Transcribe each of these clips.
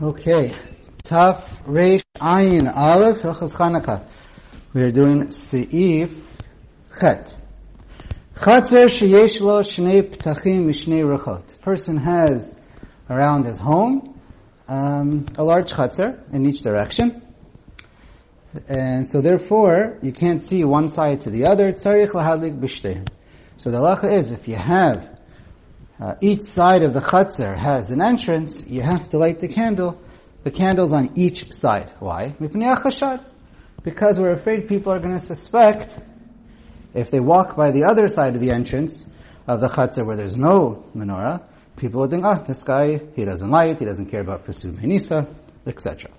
Okay. Taf Reish Ayin Aleph Hilchos Chanukah. We are doing Seif Chet. Chatzer sheyesh lo shnei ptachim mishnei rechot. Person has around his home um, a large chatzer in each direction. And so therefore, you can't see one side to the other. Lahadlik b'shtein. So the halacha is, if you have uh, each side of the chatzer has an entrance, you have to light the candle. The candle's on each side. Why? Because we're afraid people are going to suspect if they walk by the other side of the entrance of the chatzer where there's no menorah, people would think, ah, oh, this guy, he doesn't light, he doesn't care about pursuit menisa, etc.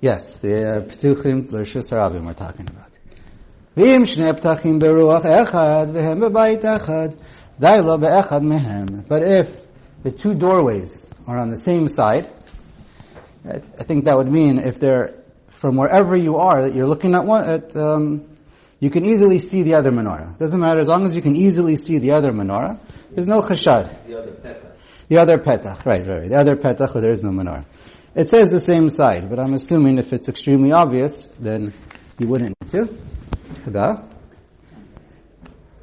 Yes, the uh, Ptuchim Arabim we're talking about. ואם שני פתחים ברוח אחד והם בבית אחד, די לו באחד מהם. But if the two doorways are on the same side, I think that would mean if they're from wherever you are, that you're looking at one, at, um, you can easily see the other menorah. Doesn't matter as long as you can easily see the other menorah. There's no chashad. The other petach. The other petach, right, right, The other petach where there is no menorah. It says the same side, but I'm assuming if it's extremely obvious, then you wouldn't need to. תודה.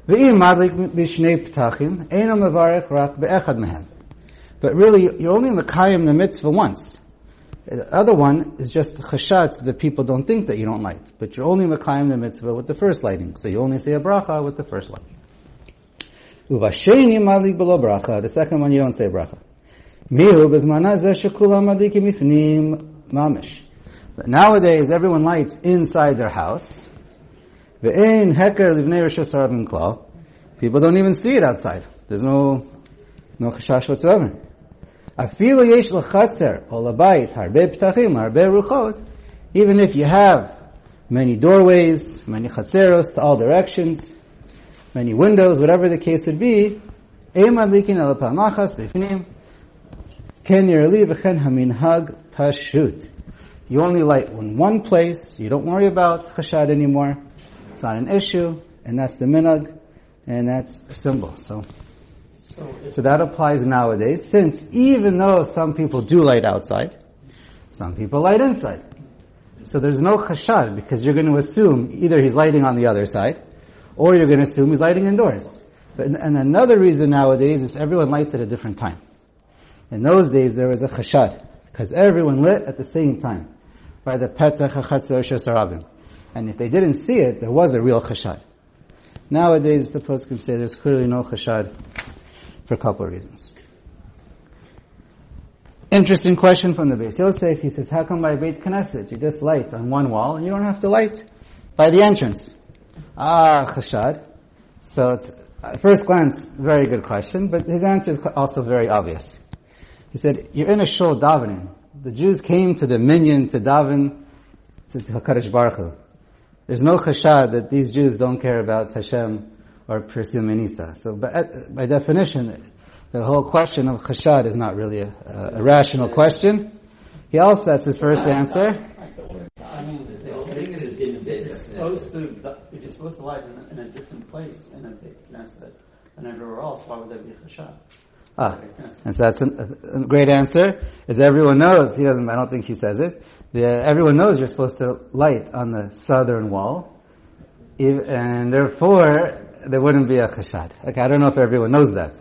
ואם מדליק בשני פתחים, אינו מברך רק באחד מהם. But really, you're only Makayim the mitzvah once. The other one is just chashat so that people don't think that you don't light. But you're only Makayim the mitzvah with the first lighting. So you only say a bracha with the first one. Uvasheni madlik below bracha. The second one you don't say bracha. Mihu bezmana zeh shekulam madlikim ifnim mamish. But nowadays everyone lights inside their house. Ve'ein heker livnei Rosh klal. People don't even see it outside. There's no, no chashash whatsoever. Afilu yesh l'chatzer o labayit harbe ptachim harbe ruchot. Even if you have many doorways, many chatzeros to all directions, many windows, whatever the case would be, eimad likin el palmachas b'finim ken yirli v'chen haminhag pashut. You only light in one place. You don't worry about chashad anymore. It's not an issue, and that's the minhag, and that's a symbol. So, so, so that applies nowadays, since even though some people do light outside, some people light inside. So there's no chashad, because you're going to assume either he's lighting on the other side, or you're going to assume he's lighting indoors. But, and another reason nowadays is everyone lights at a different time. In those days, there was a chashad, because everyone lit at the same time by the Petach HaChatzor Shesarabim. And if they didn't see it, there was a real chashad. Nowadays, the post can say there's clearly no chashad for a couple of reasons. Interesting question from the base. Yosef, he says, how come by Beit Knesset you just light on one wall and you don't have to light by the entrance? Ah, chashad. So it's, at first glance, very good question, but his answer is also very obvious. He said, you're in a shul davening. The Jews came to the minyan to daven to, to HaKadosh Baruch Hu. There's no chashad that these Jews don't care about Hashem or pursue Menisa. So by, by, definition, the whole question of chashad is not really a, a, a rational question. He also, that's his first answer. I mean, you're supposed to, if you're supposed to light in a, in a different place in a big Knesset than everywhere else, why would there be a chashad? Ah, and so that's a, a, great answer. As everyone knows, he doesn't. I don't think he says it. The, everyone knows you're supposed to light on the southern wall, and therefore there wouldn't be a chashad. Okay, I don't know if everyone knows that,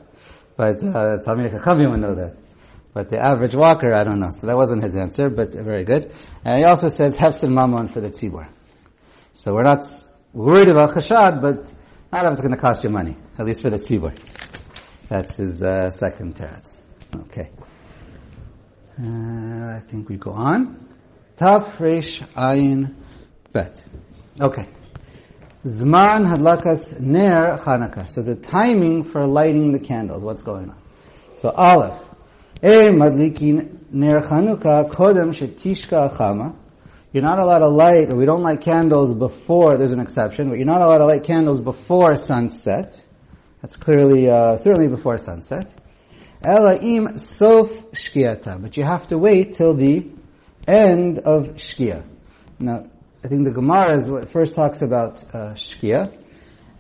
but uh, Talmid Chachamim would know that. But the average walker, I don't know. So that wasn't his answer, but very good. And he also says hefsed mammon for the tzibur. So we're not worried about chashad, but not if it's going to cost you money, at least for the tzibur. That's his uh, second teretz. Okay. Uh, I think we go on. Taf Resh Ayin Bet. Okay. Zman Hadlakas Ner Chanukah. So the timing for lighting the candles, what's going on? So Aleph. E Madlikin Ner Chanukah Kodem Shetishka Achama. You're not allowed to light, or we don't light candles before, there's an exception, but you're not allowed to light candles before sunset. That's clearly, uh, certainly before sunset. Elaim sof shkiata. But you have to wait till the end of Shkia. Now, I think the Gemara is what first talks about uh, Shkia.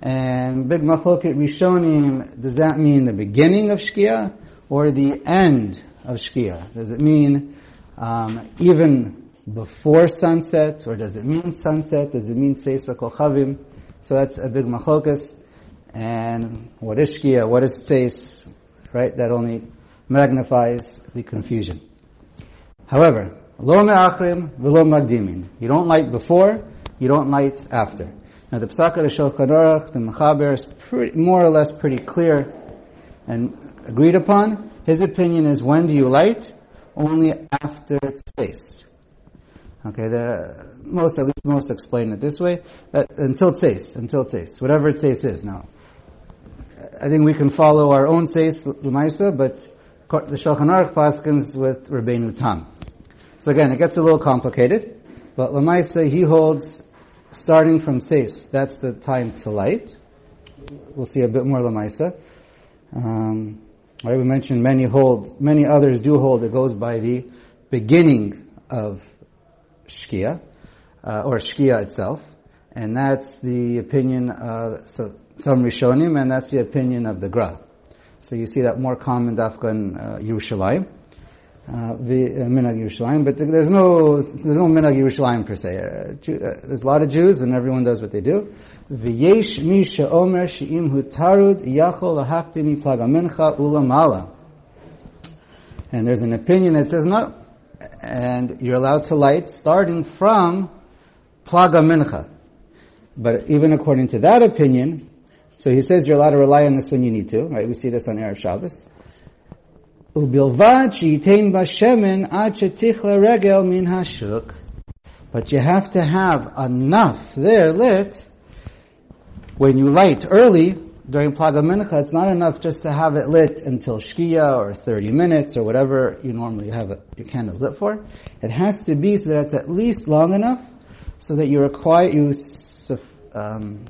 And Big Machloket Rishonim, does that mean the beginning of Shkia? or the end of Shkia? Does it mean um, even before sunset, or does it mean sunset? Does it mean Seisa Kochavim? So that's a big machlokas. And what is Shkia? What is Seis? Right? That only magnifies the confusion. However, lo me'achrim v'lo magdimin. You don't light before, you don't light after. Now the pshat of the Shulchan Aruch, the Mechaber is pretty, more or less pretty clear and agreed upon. His opinion is when do you light? Only after space. Okay, the most, at least most explain it this way, that until tzeis, until tzeis, whatever tzeis is now. I think we can follow our own tzeis, l'maisa, but the Shulchan Aruch paskins with Rabbeinu Tam. So again, it gets a little complicated, but l'maisa, he holds starting from tzeis, that's the time to light. We'll see a bit more l'maisa. Um, right, we mentioned many hold, many others do hold it goes by the beginning of Shkia, uh, or Shkia itself, and that's the opinion of so, some Rishonim, and that's the opinion of the Gra. So you see that more common dafka in uh, Yerushalayim, uh, uh, Minag Yerushalayim, but there's no there's no Minag Yerushalayim per se. Uh, there's a lot of Jews, and everyone does what they do. V'yesh mi she'omer she'im hu tarud yachol lahakti mi plagamincha ulamala. And there's an opinion that says no, and you're allowed to light starting from Plaga Mincha. But even according to that opinion, so he says you're allowed to rely on this when you need to, right? We see this on Erev Shabbos. But you have to have enough there lit when you light early during Plaga Mincha, it's not enough just to have it lit until Shkia or 30 minutes or whatever you normally have it, your candles lit for. It has to be so that it's at least long enough so that you require, you, um,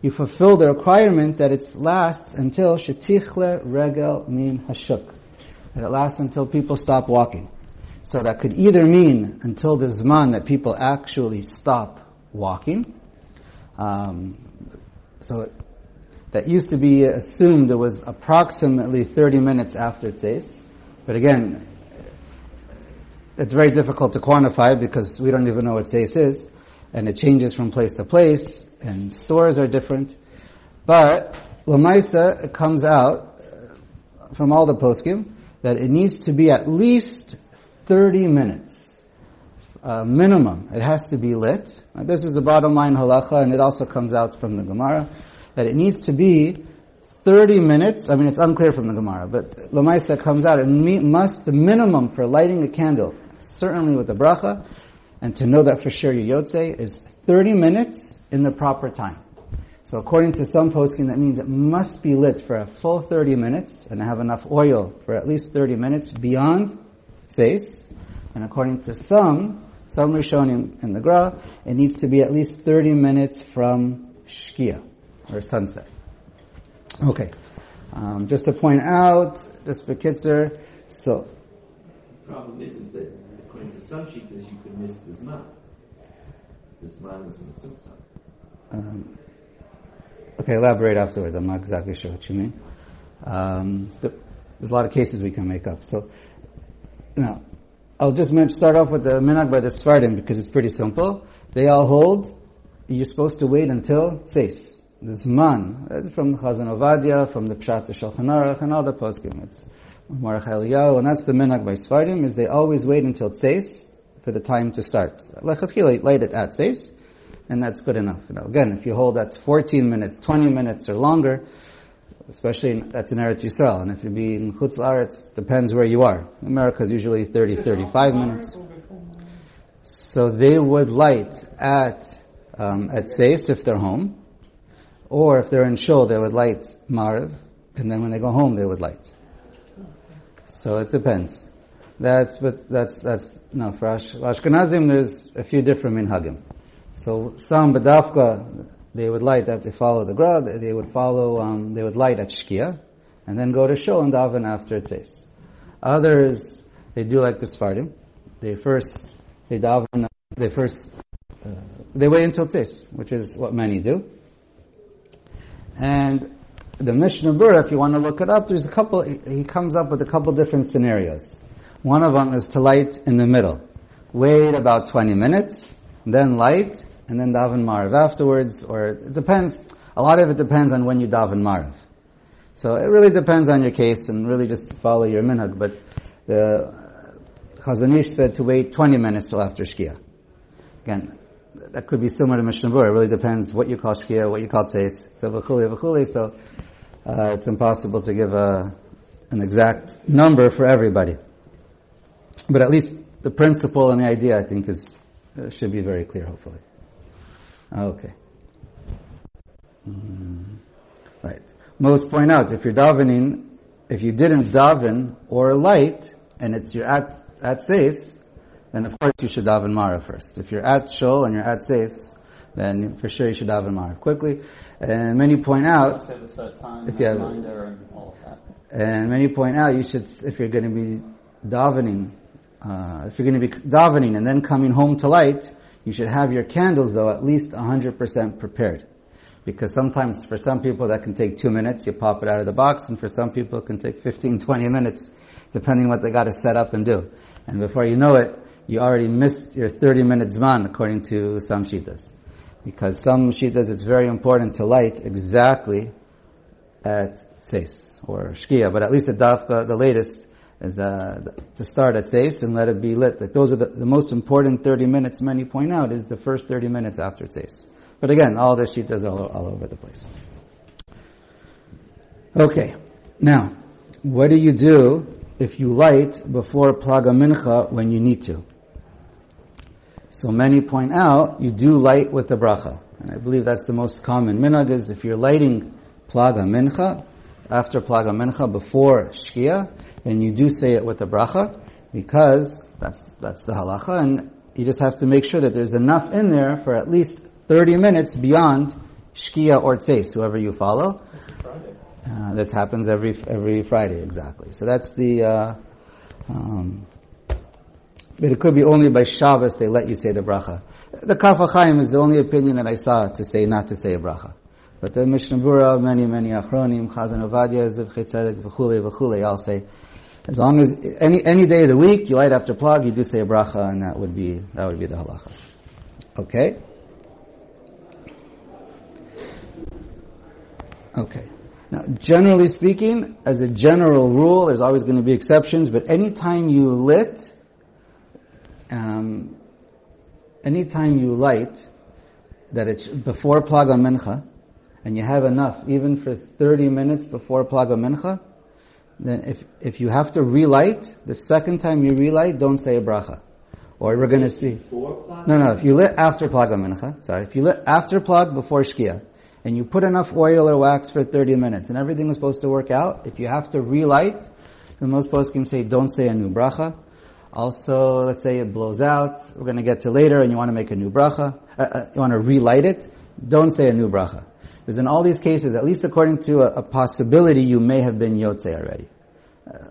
you fulfill the requirement that it lasts until Shetichle Regel Min Hashuk. That it lasts until people stop walking. So that could either mean until the Zman that people actually stop walking. Um, so that used to be assumed it was approximately 30 minutes after Tzeis. But again, it's very difficult to quantify because we don't even know what Tzeis is, and it changes from place to place, and stores are different. But Lamaisa, comes out from all the poskim that it needs to be at least 30 minutes. Uh, minimum. It has to be lit. Now, this is the bottom line halacha, and it also comes out from the Gemara that it needs to be 30 minutes. I mean, it's unclear from the Gemara, but Lamaisa comes out. It must, the minimum for lighting a candle, certainly with the bracha, and to know that for sure your yotze is 30 minutes in the proper time. So according to some posting, that means it must be lit for a full 30 minutes and have enough oil for at least 30 minutes beyond Seis. And according to some, some Rishonim in the Gra, it needs to be at least 30 minutes from Shkia or sunset. Okay. Um, just to point out, just for Kitzer, so. The problem is, is that according to some shittas, you could miss the Zman. The Zman is in um, Okay, elaborate afterwards. I'm not exactly sure what you mean. Um, the, there's a lot of cases we can make up. So, now, I'll just start off with the minhag by the Sfardim because it's pretty simple. They all hold you're supposed to wait until Tzeis the Zman, from Chazon Ovadia, from the Pshat Shulchan Aruch, and all the poskim. It's Marach Eliyahu, and that's the minhag by Sfardim, is they always wait until Tzeis for the time to start. Lechatchila, light it at Tzeis, and that's good enough. You know, again, if you hold that's 14 minutes, 20 minutes, or longer, especially in, that's in Eretz Yisrael, and if you be in Chutz La'aretz, depends where you are. America is usually 30, 35 minutes. So they would light at um, at Seis if they're home, or if they're in shul, they would light Mariv, and then when they go home, they would light. So it depends. That's, but that's, that's, no, for Ash, Ashkenazim, there's a few different minhagim. So some Badafka, they would light that they follow the Gra, they would follow, um, they would light at Shkia, and then go to shul and daven after it says. Others, they do like the Sfardim. They first, they daven, they first, uh, they wait until tzis, which is what many do. And the Mishnah Berurah, if you want to look it up, there's a couple, he comes up with a couple different scenarios. One of them is to light in the middle. Wait about 20 minutes, then light, and then daven Mariv afterwards, or it depends, a lot of it depends on when you daven Mariv. So it really depends on your case and really just follow your minhag, but the Chazon Ish said to wait 20 minutes till after Shkia. Again, that could be similar to Mishnah It really depends what you call Shkia, what you call Tzeis. So v'chuli, v'chuli, so uh, it's impossible to give a, an exact number for everybody. But at least the principle and the idea, I think, is uh, should be very clear, hopefully. Okay. Mm. Right. Most point out, if you're davening, if you didn't daven or light, and it's your at, at seis, then of course you should daven Mariv first. If you're at Shul and you're at seis, then for sure you should daven Mariv quickly. And many point out, if you have, and all of that. And many point out, you should, if you're going to be davening, uh, if you're going to be davening and then coming home to light, you should have your candles though at least 100% prepared. Because sometimes for some people that can take two minutes, you pop it out of the box, and for some people it can take 15, 20 minutes, depending what they got to set up and do. And before you know it, you already missed your 30 minute zman according to some shitas. Because some shitas it's very important to light exactly at seis or shkia, but at least the dafka, the latest, is uh, to start at seis and let it be lit. Like those are the, the, most important 30 minutes. Many point out is the first 30 minutes after seis. But again, all the shitas are all, all over the place. Okay, now what do you do if you light before plaga mincha when you need to? So many point out you do light with the bracha. And I believe that's the most common minhag is if you're lighting plaga mincha, after plaga mincha, before shkia, then you do say it with the bracha, because that's, that's the halacha, and you just have to make sure that there's enough in there for at least 30 minutes beyond shkia or tzeis, whoever you follow. Uh, this happens every every Friday, exactly. So that's the uh, um, but it could be only by Shabbos they let you say the bracha. The Kaf HaChaim is the only opinion that I saw to say not to say a bracha. But the Mishnah Berurah, many, many Achronim, Chazon Ovadia, Zivchei Tzedek, v'chule, v'chule, all say, as long as, any, any day of the week, you light after plug, you do say a bracha, and that would be, that would be the halacha. Okay? Okay. Now, generally speaking, as a general rule, there's always going to be exceptions, but anytime you lit, um, anytime you light, that it's before Plaga Mincha, and you have enough, even for 30 minutes before Plaga Mincha, then if, if you have to relight, the second time you relight, don't say a bracha. Or we're going to see. No, no, if you lit after Plaga Mincha, sorry, if you lit after Plag before Shkia, and you put enough oil or wax for 30 minutes, and everything was supposed to work out, if you have to relight, the most poskim say don't say a new bracha. Also, let's say it blows out, we're going to get to later, and you want to make a new bracha, uh, uh, you want to relight it, don't say a new bracha. Because in all these cases, at least according to a, a possibility, you may have been yotze already. Uh,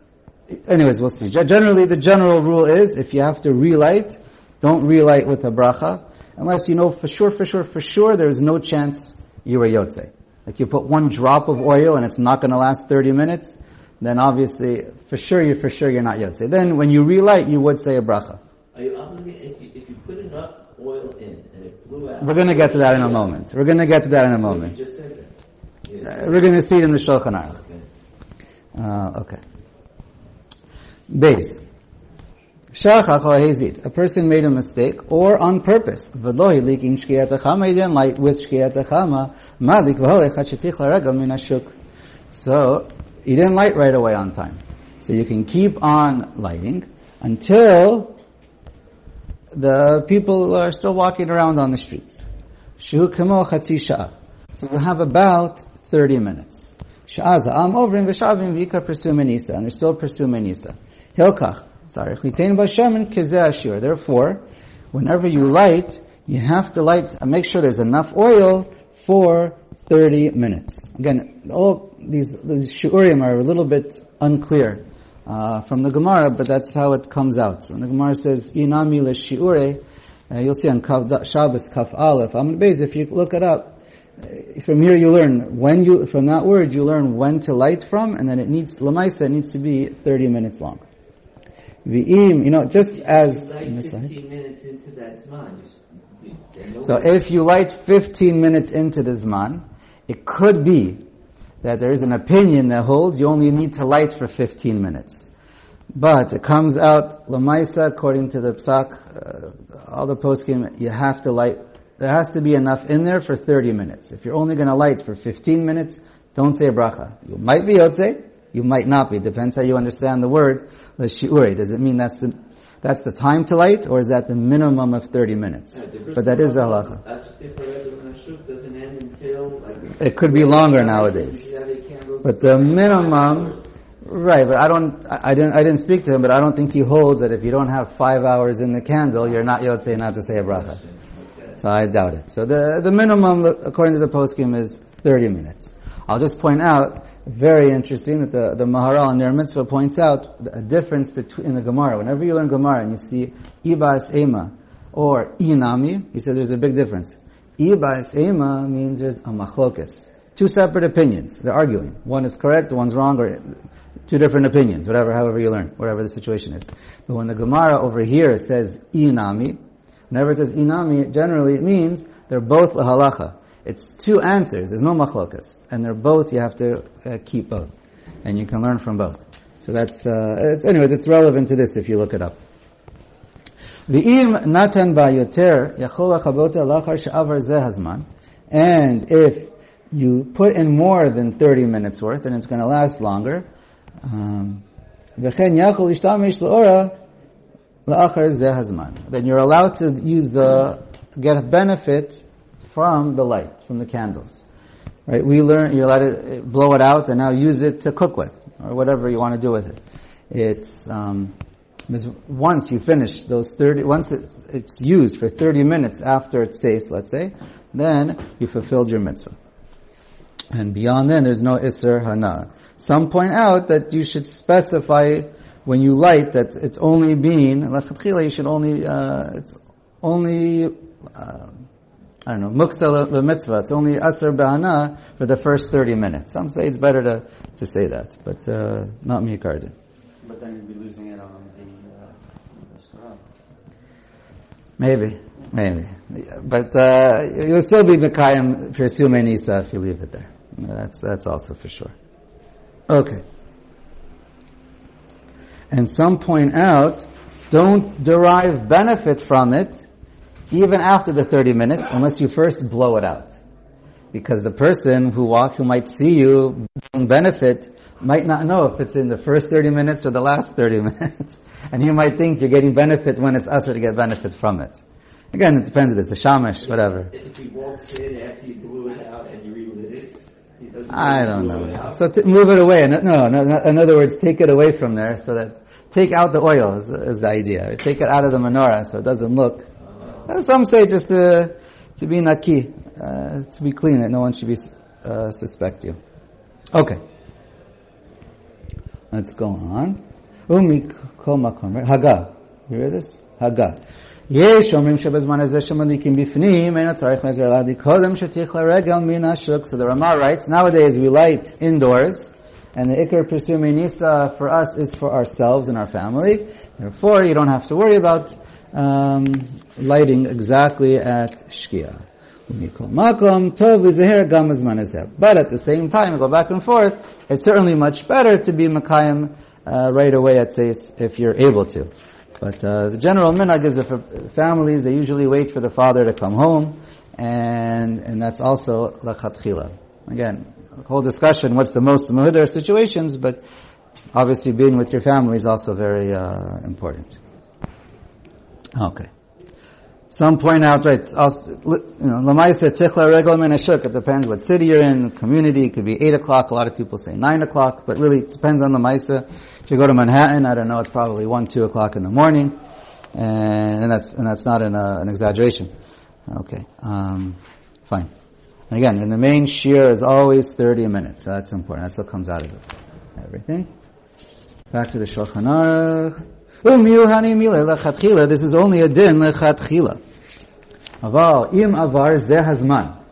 anyways, we'll see. Generally, the general rule is, if you have to relight, don't relight with a bracha, unless you know for sure, for sure, for sure, there's no chance you were yotze. Like you put one drop of oil and it's not going to last 30 minutes, then obviously, for sure, you for sure you're not Yotze. Then when you relight, you would say a bracha. Are you obligated, if you, if you put enough oil in We're going to get to that in a moment. We're going to get to that in a moment. Uh, we're going to see it in the Shulchan Aruch. Okay. Uh, okay. Base. A person made a mistake or on purpose. So, he didn't light right away on time. So you can keep on lighting until the people are still walking around on the streets. Shu chatzi So you have about 30 minutes. Sha'aza am ovrim v'shavim v'ikar pursue menisa, and they're still pursuing menisa. Hilkach, sorry, chitain b'shamin kizeh ashir. Therefore, whenever you light, you have to light, make sure there's enough oil for 30 minutes. Again, all these, these shiurim are a little bit unclear uh, from the Gemara, but that's how it comes out. When the Gemara says, Inami le shiure, uh, you'll see on Kav, Shabbos Kaf Aleph, Amud Beis, if you look it up, from here you learn when you, from that word you learn when to light from, and then it needs, lamaisa, it needs to be 30 minutes long. V'im, you know, just as, like 15 minutes into that zman. So if you light 15 minutes into the zman, it could be that there is an opinion that holds you only need to light for 15 minutes. But it comes out, Lamaisa, according to the Psak, uh, all the poskim, you have to light, there has to be enough in there for 30 minutes. If you're only going to light for 15 minutes, don't say bracha. You might be yotze, you might not be. Depends how you understand the word. Does it mean that's the, that's the time to light, or is that the minimum of 30 minutes? Yeah, but that is the halacha. It could be longer nowadays. But the minimum, right? But I don't. I didn't. I didn't speak to him, but I don't think he holds that if you don't have five hours in the candle, you're not say not to say a bracha. So I doubt it. So the the minimum, according to the poskim, is 30 minutes. I'll just point out, very interesting that the, the Maharal in Ner Mitzvah points out a difference between in the Gemara. Whenever you learn Gemara and you see Ibas Ema or Inami, he said there's a big difference. Ibas Ema means there's a machlokas. Two separate opinions. They're arguing. One is correct, one's wrong, or two different opinions, whatever, however you learn, whatever the situation is. But when the Gemara over here says inami, whenever it says inami, generally it means they're both lahalacha. It's two answers. There's no machlokas, and they're both. You have to uh, keep both, and you can learn from both. So that's uh, it's anyways. It's relevant to this if you look it up. V'im natan yoter yachol achabota lachar she'avar zehazman, and if you put in more than 30 minutes worth, and it's going to last longer. Um, then you're allowed to use the, get benefit from the light, from the candles. Right? We learn, you're allowed to blow it out and now use it to cook with, or whatever you want to do with it. It's, um, once you finish those 30, once it's, it's used for 30 minutes after it says, let's say, then you fulfilled your mitzvah. And beyond then, there's no Isser Hana. Some point out that you should specify when you light that it's only being, you should only, uh, it's only, uh, I don't know, muksa the mitzvah. It's only Asr Bahana for the first 30 minutes. Some say it's better to, to say that, but, uh, not Mikardi. But then you'd be losing it on the, uh, Maybe. Maybe. But, uh, you'll still be Mekayim Pirsume Nisa if you leave it there. That's, that's also for sure. Okay. And some point out, don't derive benefit from it even after the 30 minutes unless you first blow it out. Because the person who walk, who might see you getting benefit, might not know if it's in the first 30 minutes or the last 30 minutes. and you might think you're getting benefit when it's usher to get benefit from it. Again, it depends if it's a shamish, whatever. If he walks in after you blew it out and you relit it, I don't know. So to move it away. No, no, in other words, take it away from there so that take out the oil is, is the idea. Take it out of the menorah so it doesn't look Uh, some say just to to be naki, uh, to be clean, that no one should be uh, suspect you. Okay. Let's go on. Umi kol makom. Haga. You read this? Haga. יש אומרים שבזמן הזה שמדליקים בפנים, אין הצורך לעזר להדליק קודם שתיך לרגל מן השוק. So the Rama writes, nowadays we light indoors, and the Ikar Pusumi Nisa for us is for ourselves and our family. Therefore, you don't have to worry about um, lighting exactly at Shkia. But at the same time, go back and forth, it's certainly much better to be Makayim uh, right away at Seis if you're able to. But uh, the general minhag is that families, they usually wait for the father to come home, and and that's also lachatchila. Again, whole discussion, what's the most muhudar situations, but obviously being with your family is also very uh, important. Okay. Some point out, right, also, you know, Lamaisa Tichla it depends what city you're in, community, it could be 8 o'clock, a lot of people say 9 o'clock, but really it depends on the Maisa. If you go to Manhattan, I don't know, it's probably 1, 2 o'clock in the morning, and, and that's, and that's not an, uh, an exaggeration. Okay, um, fine. And again, in the main shiur is always 30 minutes, so that's important, that's what comes out of it. Everything. Back to the Shulchan Aruch. This is only a din lechatchila. Aval im avar hazman.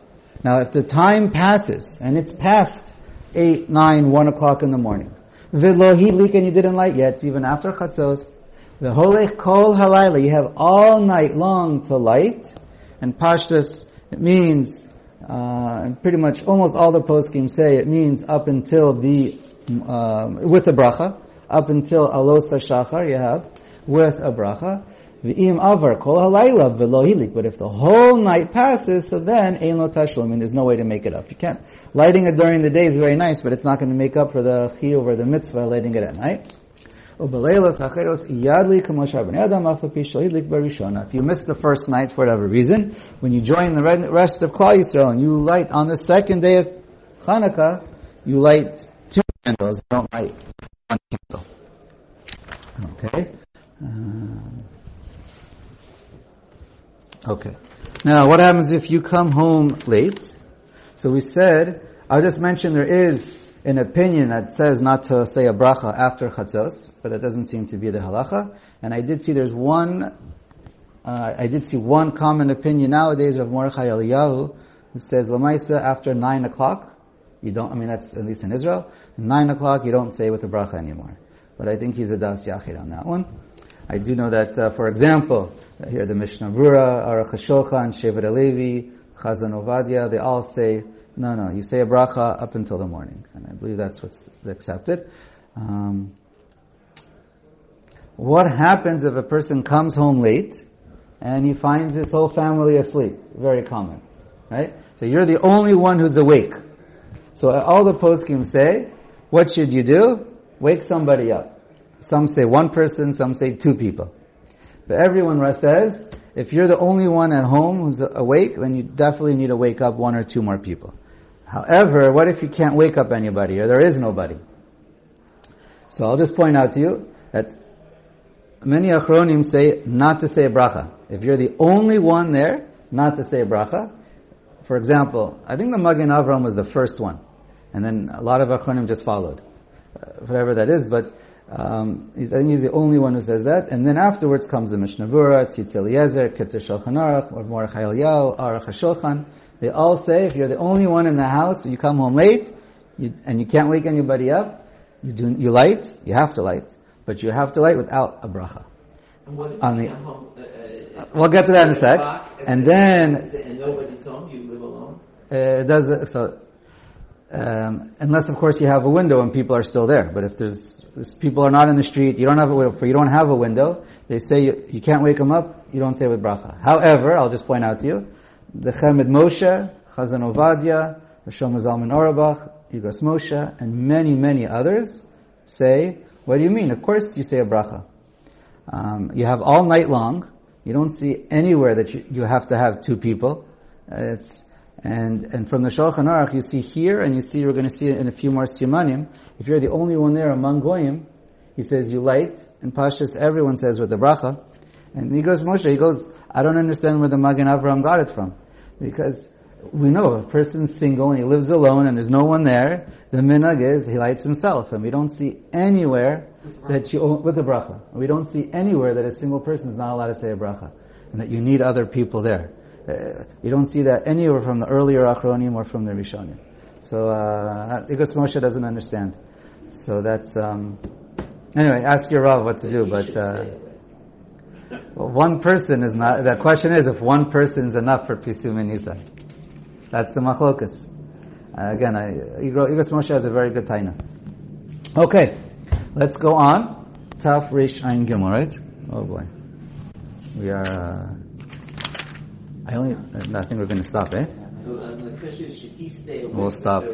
Now, if the time passes, and it's past 8, 9, 1 o'clock in the morning, V'lo and you didn't light yet, even after chatzos, V'holech kol halayla, you have all night long to light, and pashtas, it means, uh, and pretty much almost all the poskim say it means up until the, uh, with the bracha, up until alosa shachar you have, with a bracha, V'im avar kol halayla v'lo hilik. But if the whole night passes, so then ein lo tashlim, and there's no way to make it up. You can't. Lighting it during the day is very nice, but it's not going to make up for the chiyuv or the mitzvah lighting it at night. If you miss the first night for whatever reason, when you join the rest of Klal Yisrael and you light on the second day of Hanukkah, you light two candles, don't light. Okay? Um, Okay. Now, what happens if you come home late? So we said, I just mentioned there is an opinion that says not to say a bracha after chatzos, but that doesn't seem to be the halacha. And I did see there's one, uh, I did see one common opinion nowadays of Mordechai Eliyahu, who says, Lamaisa, after nine o'clock, you don't, I mean that's at least in Israel, nine o'clock you don't say with the bracha anymore. But I think he's a das yachid on that one. I do know that, uh, for example, here the Mishnah Brura, Aruch HaShulchan, Shevet HaLevi, Chazon Ovadia, they all say, no, no, you say a bracha up until the morning. And I believe that's what's accepted. Um, what happens if a person comes home late and he finds his whole family asleep? Very common, right? So you're the only one who's awake. So all the poskim say, what should you do? Wake somebody up. Some say one person, some say two people. But everyone says, if you're the only one at home who's awake, then you definitely need to wake up one or two more people. However, what if you can't wake up anybody or there is nobody? So I'll just point out to you that many achronim say not to say bracha. If you're the only one there, not to say bracha. For example, I think the Magen Avram was the first one. And then a lot of achronim just followed. Uh, whatever that is, but um, I think he's the only one who says that. And then afterwards comes the Mishnah Brura, Tzitz Eliezer, Kitzur Shulchan Aruch, or Mordechai Eliyahu, Aruch HaShulchan. They all say if you're the only one in the house, you come home late, you, and you can't wake anybody up, you do you light, you have to light, but you have to light without a bracha. On the, home, uh, uh, we'll get to that in a sec. And then, and nobody's home, you it does so. Um, unless, of course, you have a window and people are still there. But if there's people are not in the street, you don't have a, you don't have a window, they say you, you can't wake them up, you don't say with bracha. However, I'll just point out to you, the Chemid Moshe, Chazon Ovadia, Rishon Zalman Auerbach, Igros Moshe, and many, many others say, what do you mean? Of course you say a bracha. Um, you have all night long, you don't see anywhere that you, you have to have two people. Uh, it's, and, and from the Shulchan Aruch, you see here, and you see, we're going to see it in a few more simanim, if you're the only one there among Goyim, he says you light, and Pashas everyone says with the bracha, and he goes, Moshe, he goes, I don't understand where the Magen Avraham got it from. Because we know a person's single and he lives alone and there's no one there, the minhag is he lights himself, and we don't see anywhere that you, with the bracha, we don't see anywhere that a single person is not allowed to say a bracha, and that you need other people there. Uh, you don't see that anywhere from the earlier Achronim or from the Rishonim. So, uh, Igros Moshe doesn't understand. So that's, um, anyway, ask your Rav what to do, but, uh, one person is not, the question is if one person is enough for Pisum and Nisa. That's the machlokas. Uh, again, I, Igros Moshe has a very good taina. Okay, let's go on. Taf Rish Ein Gimel, right? Oh boy. We are, uh, I only, I think we're going to stop, eh? We'll stop.